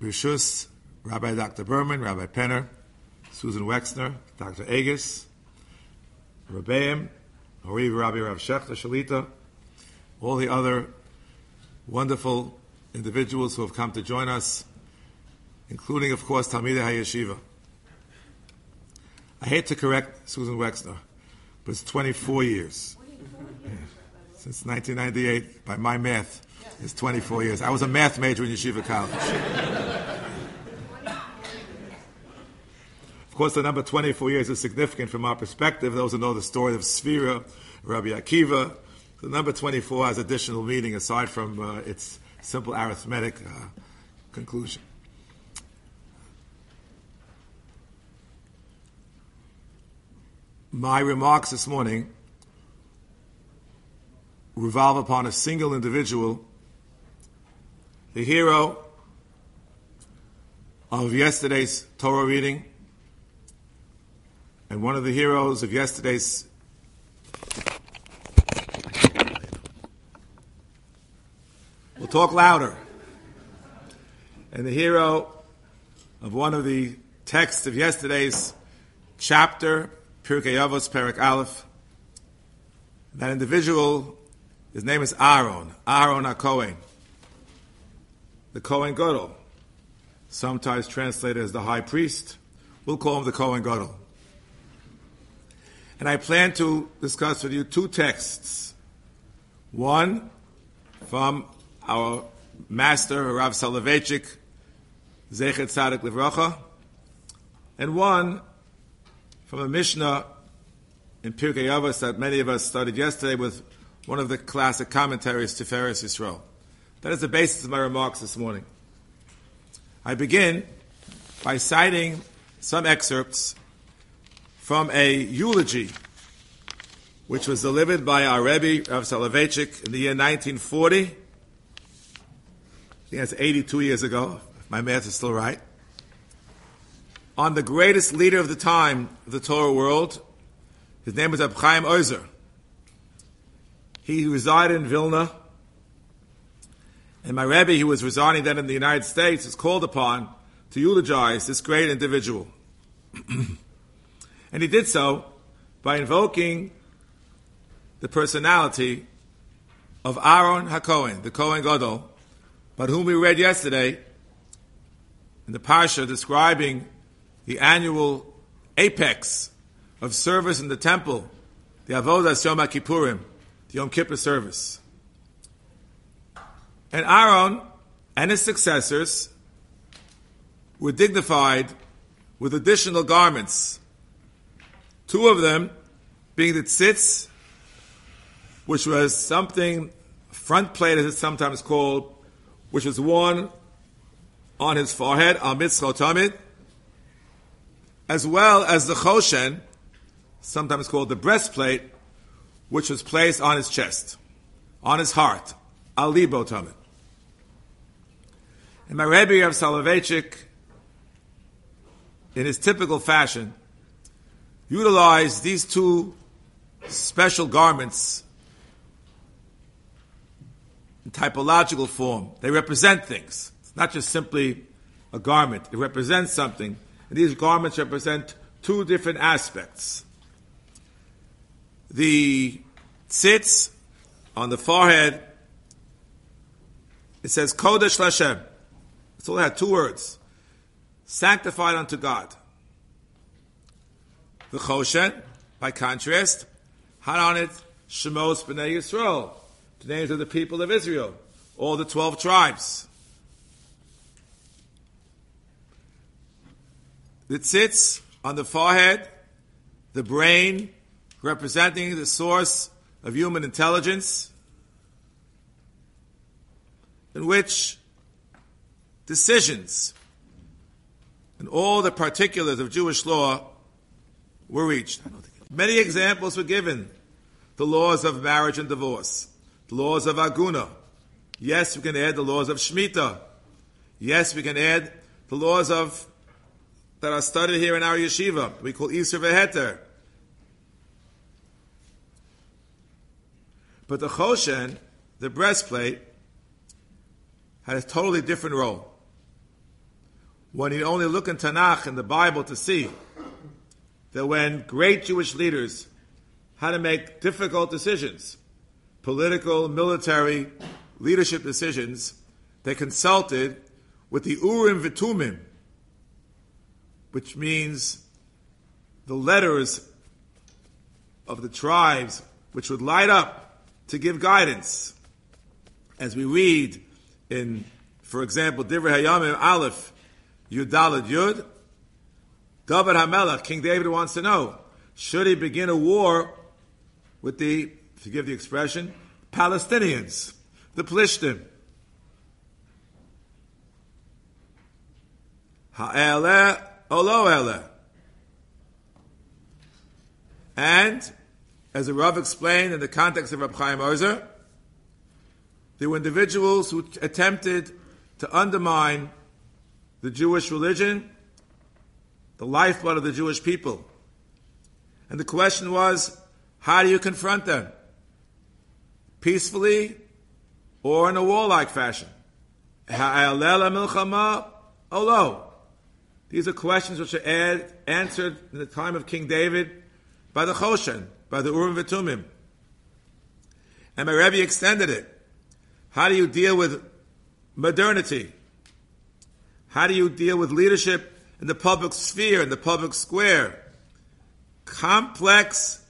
Rishus, Rabbi Dr. Berman, Rabbi Penner, Susan Wexner, Dr. Agus, Rabbeim, Horiv Rabbi Rav Schachter Shalita, all the other wonderful individuals who have come to join us, including, of course, Talmidei HaYeshiva. I hate to correct Susan Wexner, but it's 24 years. Since 1998, by my math, it's 24 years. I was a math major in Yeshiva College. Of course, the number 24 years is significant from our perspective. Those who know the story of Sfira, Rabbi Akiva, the number 24 has additional meaning aside from uh, its simple arithmetic uh, conclusion. My remarks this morning revolve upon a single individual, the hero of yesterday's Torah reading, and one of the heroes of yesterday's We'll talk louder. And the hero of one of the texts of yesterday's chapter, Pirkei Avos, Perak Aleph, that individual his name is Aaron, Aaron HaKohen, the Kohen Gadol, sometimes translated as the high priest. We'll call him the Kohen Gadol. And I plan to discuss with you two texts. One from our master, Rav Soloveitchik, Zecher Tzadik Livrocha, and one from a Mishnah in Pirkei Avos that many of us studied yesterday with one of the classic commentaries to Tiferes Yisrael. That is the basis of my remarks this morning. I begin by citing some excerpts from a eulogy which was delivered by our Rebbe, Rav Soloveitchik, in the year 1940. I think that's 82 years ago, if my math is still right. On the greatest leader of the time of the Torah world. His name was Reb Chaim Ozer. He resided in Vilna. And my Rebbe, who was residing then in the United States, was called upon to eulogize this great individual. and he did so by invoking the personality of Aaron HaKohen, the Kohen Gadol, but whom we read yesterday in the Parsha describing the annual apex of service in the temple, the Avodah Yom Kippurim, the Yom Kippur service. And Aaron and his successors were dignified with additional garments. Two of them being the tzitz, which was something, front plate as it's sometimes called, which was worn on his forehead, al mitzchotamid, as well as the choshen, sometimes called the breastplate, which was placed on his chest, on his heart, Ali Botamid. And my Rebbe of Soloveitchik, in his typical fashion, utilized these two special garments in typological form. They represent things. It's not just simply a garment. It represents something. And these garments represent two different aspects the tzitz on the forehead, it says Kodesh Lashem. It's all had two words. Sanctified unto God. The Choshen, by contrast, had on it Shemos B'nai Yisrael, the names of the people of Israel, all the twelve tribes. The tzitz on the forehead, the brain, representing the source of human intelligence, in which decisions and all the particulars of Jewish law were reached. Many examples were given. The laws of marriage and divorce, the laws of Aguna. Yes, we can add the laws of Shemitah. Yes, we can add the laws of that are studied here in our yeshiva. We call Isur Veheter. But the Choshen, the breastplate, had a totally different role. One need only look in Tanakh in the Bible to see that when great Jewish leaders had to make difficult decisions, political, military, leadership decisions, they consulted with the Urim Vitumim, which means the letters of the tribes which would light up to give guidance. As we read in, for example, Divrei Hayamim Aleph, Yudalad Yud, David Hamelech, King David wants to know, should he begin a war with the, forgive the expression, Palestinians, the Plishtim? Ha'eleh, olo eleh. And, as the Rav explained in the context of Reb Chaim Ozer, there were individuals who attempted to undermine the Jewish religion, the lifeblood of the Jewish people. And the question was, how do you confront them? Peacefully or in a warlike fashion? These are questions which are ad, answered in the time of King David by the Choshen, by the Urim Vitumim. And my Rebbe extended it. How do you deal with modernity? How do you deal with leadership in the public sphere, in the public square? Complex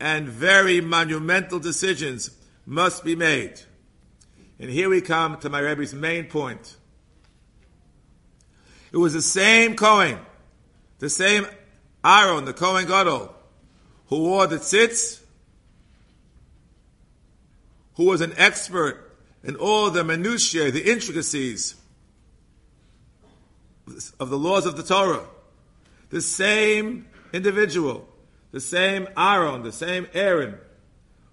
and very monumental decisions must be made. And here we come to my Rebbe's main point. It was the same Cohen, the same Aaron, the Cohen Gadol, who wore the tzitz, who was an expert in all the minutiae, the intricacies of the laws of the Torah. The same individual, the same Aaron, the same Aaron,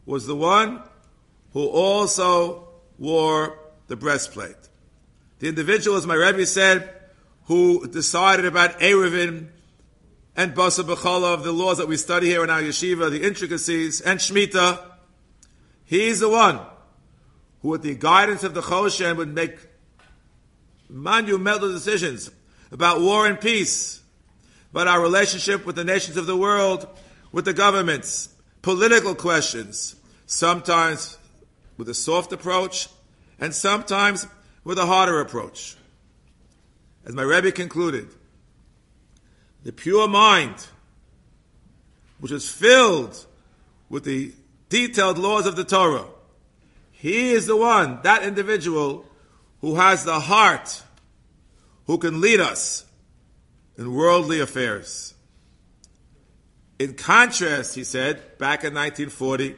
was the one who also wore the breastplate. The individual, as my Rebbe said, who decided about Erevin and Basa of the laws that we study here in our yeshiva, the intricacies, and Shemitah, he's the one who, with the guidance of the Choshen, would make monumental decisions about war and peace, about our relationship with the nations of the world, with the governments, political questions, sometimes with a soft approach, and sometimes with a harder approach. As my Rebbe concluded, the pure mind, which is filled with the detailed laws of the Torah, he is the one, that individual, who has the heart, who can lead us in worldly affairs. In contrast, he said, back in 1940,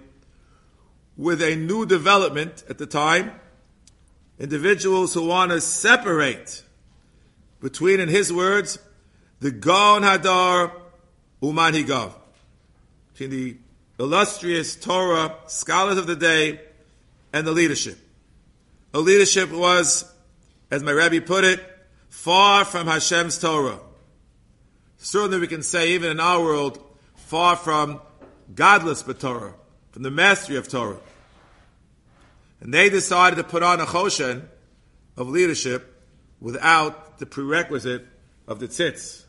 with a new development at the time, individuals who want to separate between, in his words, the Gaon Hadar Uman Higav, between the illustrious Torah scholars of the day and the leadership. The leadership was, as my rabbi put it, far from Hashem's Torah. Certainly we can say, even in our world, far from godless Torah, from the mastery of Torah. And they decided to put on a choshen of leadership without the prerequisite of the tzitz.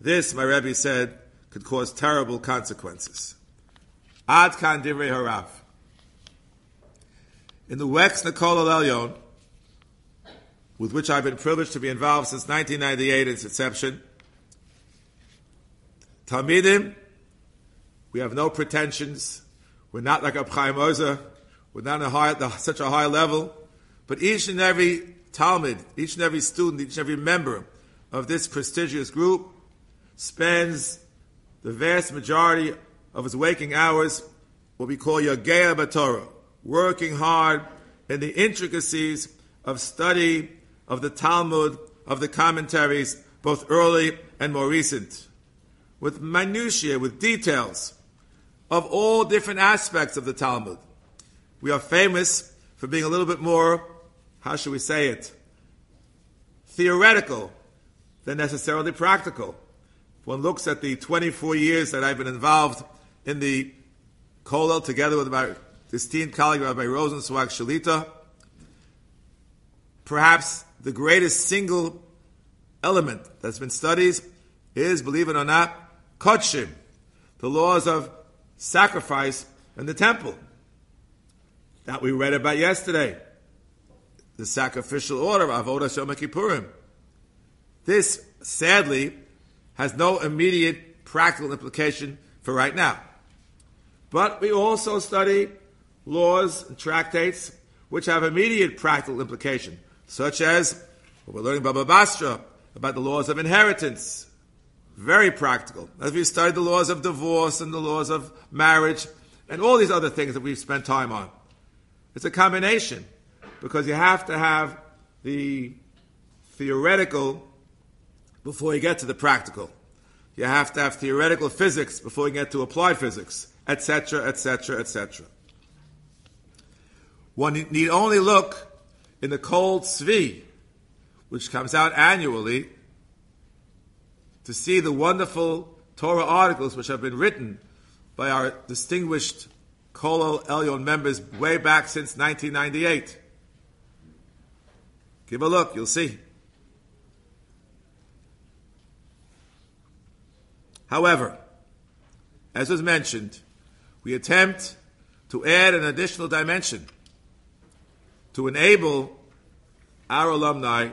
This, my Rebbe said, could cause terrible consequences. Ad kan divrei harav. In the Wexner Kollel Elyon, with which I've been privileged to be involved since 1998, its inception, Talmidim, we have no pretensions. We're not like a Chaim Ozer. We're not high, such a high level. But each and every Talmud, each and every student, each and every member of this prestigious group spends the vast majority of his waking hours what we call Yagea Batorah, working hard in the intricacies of study of the Talmud, of the commentaries, both early and more recent, with minutiae, with details of all different aspects of the Talmud. We are famous for being a little bit more, how should we say it, theoretical than necessarily practical If one looks at the 24 years that I've been involved in the Kollel together with my esteemed colleague Rabbi Rosensweig Shalita, perhaps the greatest single element that's been studied is, believe it or not, kodshim, the laws of sacrifice in the temple that we read about yesterday. The sacrificial order of Avodah Shom Kippurim. This, sadly, has no immediate practical implication for right now. But we also study laws and tractates which have immediate practical implication, such as what we're learning Baba Basra about the laws of inheritance. Very practical. As we studied the laws of divorce and the laws of marriage and all these other things that we've spent time on. It's a combination because you have to have the theoretical before you get to the practical. You have to have theoretical physics before you get to applied physics, etc., etc., etc. One need only look in the Kol Tzvi, which comes out annually, to see the wonderful Torah articles which have been written by our distinguished Kollel Elyon members way back since 1998. Give a look, you'll see. However, as was mentioned, we attempt to add an additional dimension to enable our alumni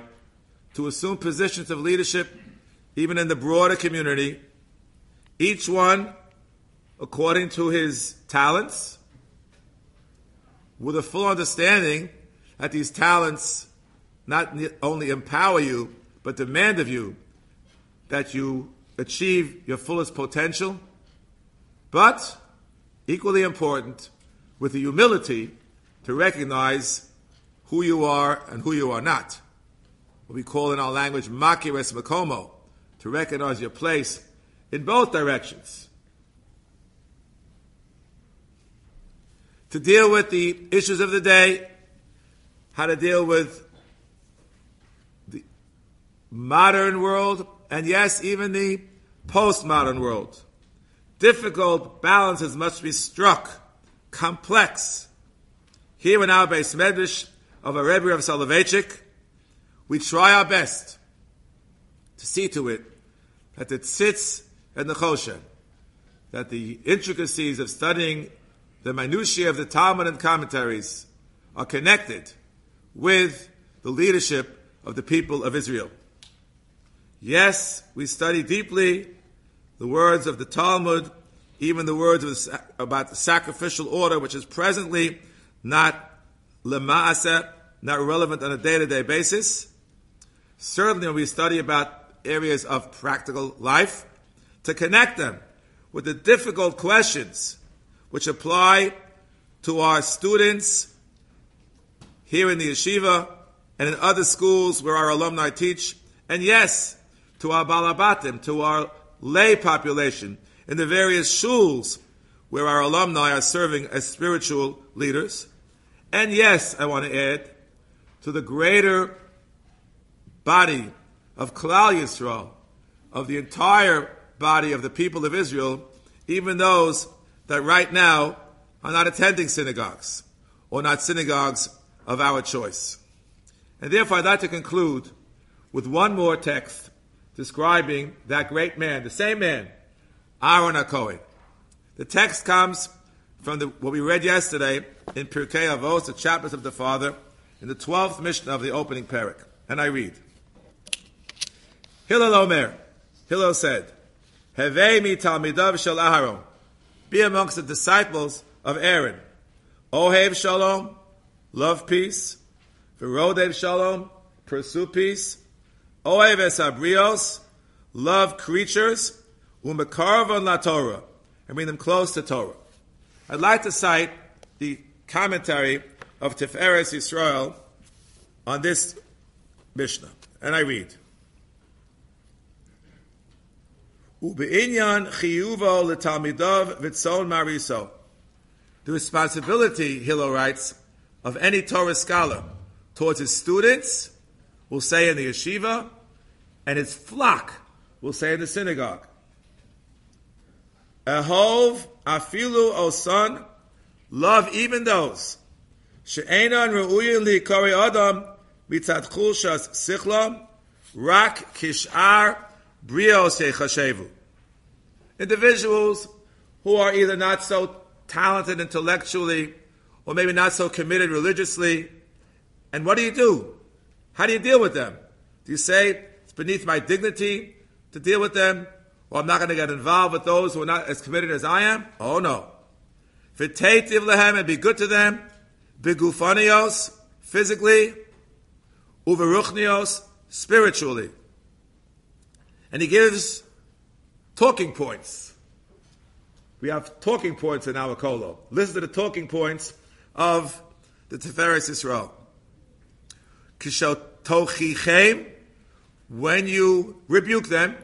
to assume positions of leadership even in the broader community, each one according to his talents, with a full understanding that these talents not only empower you, but demand of you that you achieve your fullest potential, but equally important, with the humility to recognize who you are and who you are not. What we call in our language makires makomo, to recognize your place in both directions. to deal with the issues of the day, how to deal with the modern world, and yes, even the postmodern world. Difficult balances must be struck, complex. Here in our beis medrash of a Rebbe of Soloveitchik, we try our best to see to it that it sits in the choshen, that the intricacies of studying the minutiae of the Talmud and commentaries are connected with the leadership of the people of Israel. Yes, we study deeply the words of the Talmud, even the words the, about the sacrificial order, which is presently not lema'aseh, not relevant on a day-to-day basis. Certainly when we study about areas of practical life, to connect them with the difficult questions which apply to our students here in the yeshiva and in other schools where our alumni teach, and yes, to our balabatim, to our lay population in the various shuls where our alumni are serving as spiritual leaders. And yes, I want to add to the greater body of Klal Yisrael, of the entire body of the people of Israel, even those that right now are not attending synagogues or not synagogues of our choice. And therefore, I'd like to conclude with one more text describing that great man, the same man, Aaron HaKohen. The text comes from the, what we read yesterday in Pirkei Avos, the chapters of the Father, in the 12th Mishnah of the opening parak. And I read, Hillel Omer, Hillel said, Hevei mi talmidav shel Aharon, be amongst the disciples of Aaron. Ohev Shalom, love peace. Virodev Shalom, pursue peace. Ohev Esabrios, love creatures. Umekarvan la Torah, and bring them close to Torah. I'd like to cite the commentary of Tiferes Yisrael on this Mishnah, and I read. Ube'inyan chiyuvo letalmidav v'tzon mariso. The responsibility, Hillel writes, of any Torah scholar towards his students, will say in the yeshiva, and his flock will say in the synagogue. Ehov afilu o son, love even those. Re'uyin li kari adam mitzat chulshas sichlam, rak kishar brios yechashevu. Individuals who are either not so talented intellectually or maybe not so committed religiously. And what do you do? How do you deal with them? Do you say, it's beneath my dignity to deal with them? Or I'm not going to get involved with those who are not as committed as I am? Oh no. V'teitiv lehem and be good to them. Bigufanios, physically. Uveruchnios, spiritually. And he gives talking points. We have talking points in our kolo. Listen to the talking points of the Tiferes Yisrael. Kishotochichem, when you rebuke them,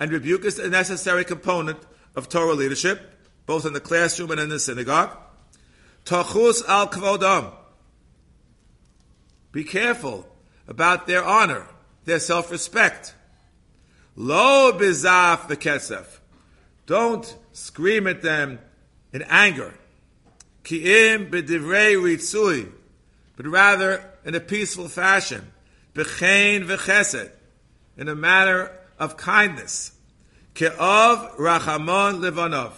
and rebuke is a necessary component of Torah leadership, both in the classroom and in the synagogue. Tachus al kvodam. Be careful about their honor, their self-respect. Lo bizaf v'kesef. Don't scream at them in anger. Ki'im b'divrei ritzui. But rather in a peaceful fashion. B'chein v'chesed. In a manner of kindness. Ke'ov rachamon levanov.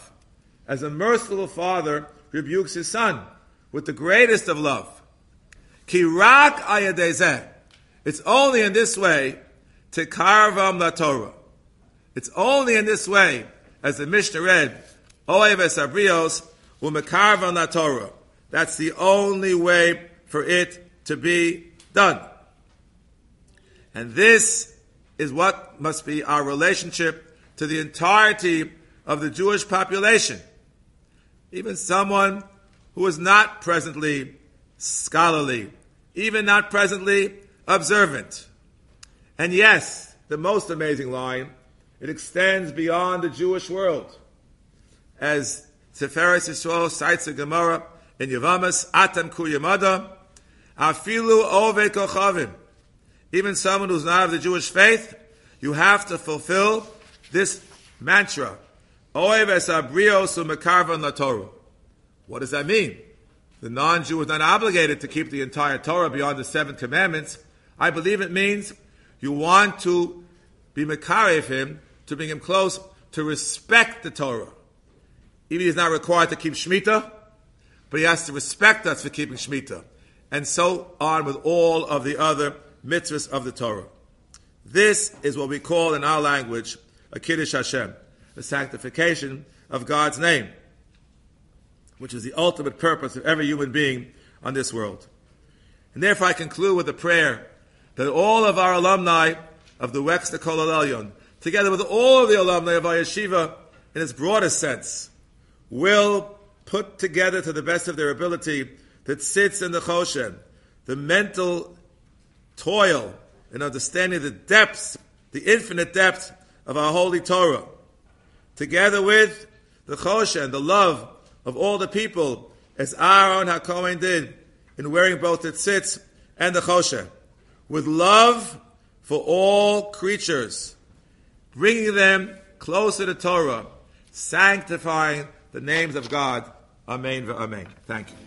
As a merciful father rebukes his son with the greatest of love. Kirak ayadezeh. It's only in this way to karvam la Torah. It's only in this way, as the Mishnah read, Oev esabrios umekarvam la Torah. That's the only way for it to be done. And this is what must be our relationship to the entirety of the Jewish population. Even someone who is not presently scholarly, even not presently observant. And yes, the most amazing line, it extends beyond the Jewish world. As Tiferes Yisrael cites the Gemara in Yevamos, Atam Kuyamada, Afilu Ove Kochavim. Even someone who's not of the Jewish faith, you have to fulfill this mantra. What does that mean? The non-Jew is not obligated to keep the entire Torah beyond the seven commandments, I believe it means you want to be Makarev him, to bring him close, to respect the Torah. Even he's not required to keep Shemitah, but he has to respect us for keeping Shemitah. And so on with all of the other mitzvahs of the Torah. This is what we call in our language a Kiddush Hashem, the sanctification of God's name, which is the ultimate purpose of every human being on this world. And therefore I conclude with a prayer that all of our alumni of the Wexner Kollel Elyon, together with all of the alumni of our yeshiva, in its broadest sense, will put together to the best of their ability that sits in the Choshen, the mental toil in understanding the depths, the infinite depths of our holy Torah, together with the Choshen, and the love of all the people, as Aaron HaKohen did in wearing both the tzitz and the Choshen with love for all creatures, bringing them closer to Torah, sanctifying the names of God. Amen. Amen. Thank you.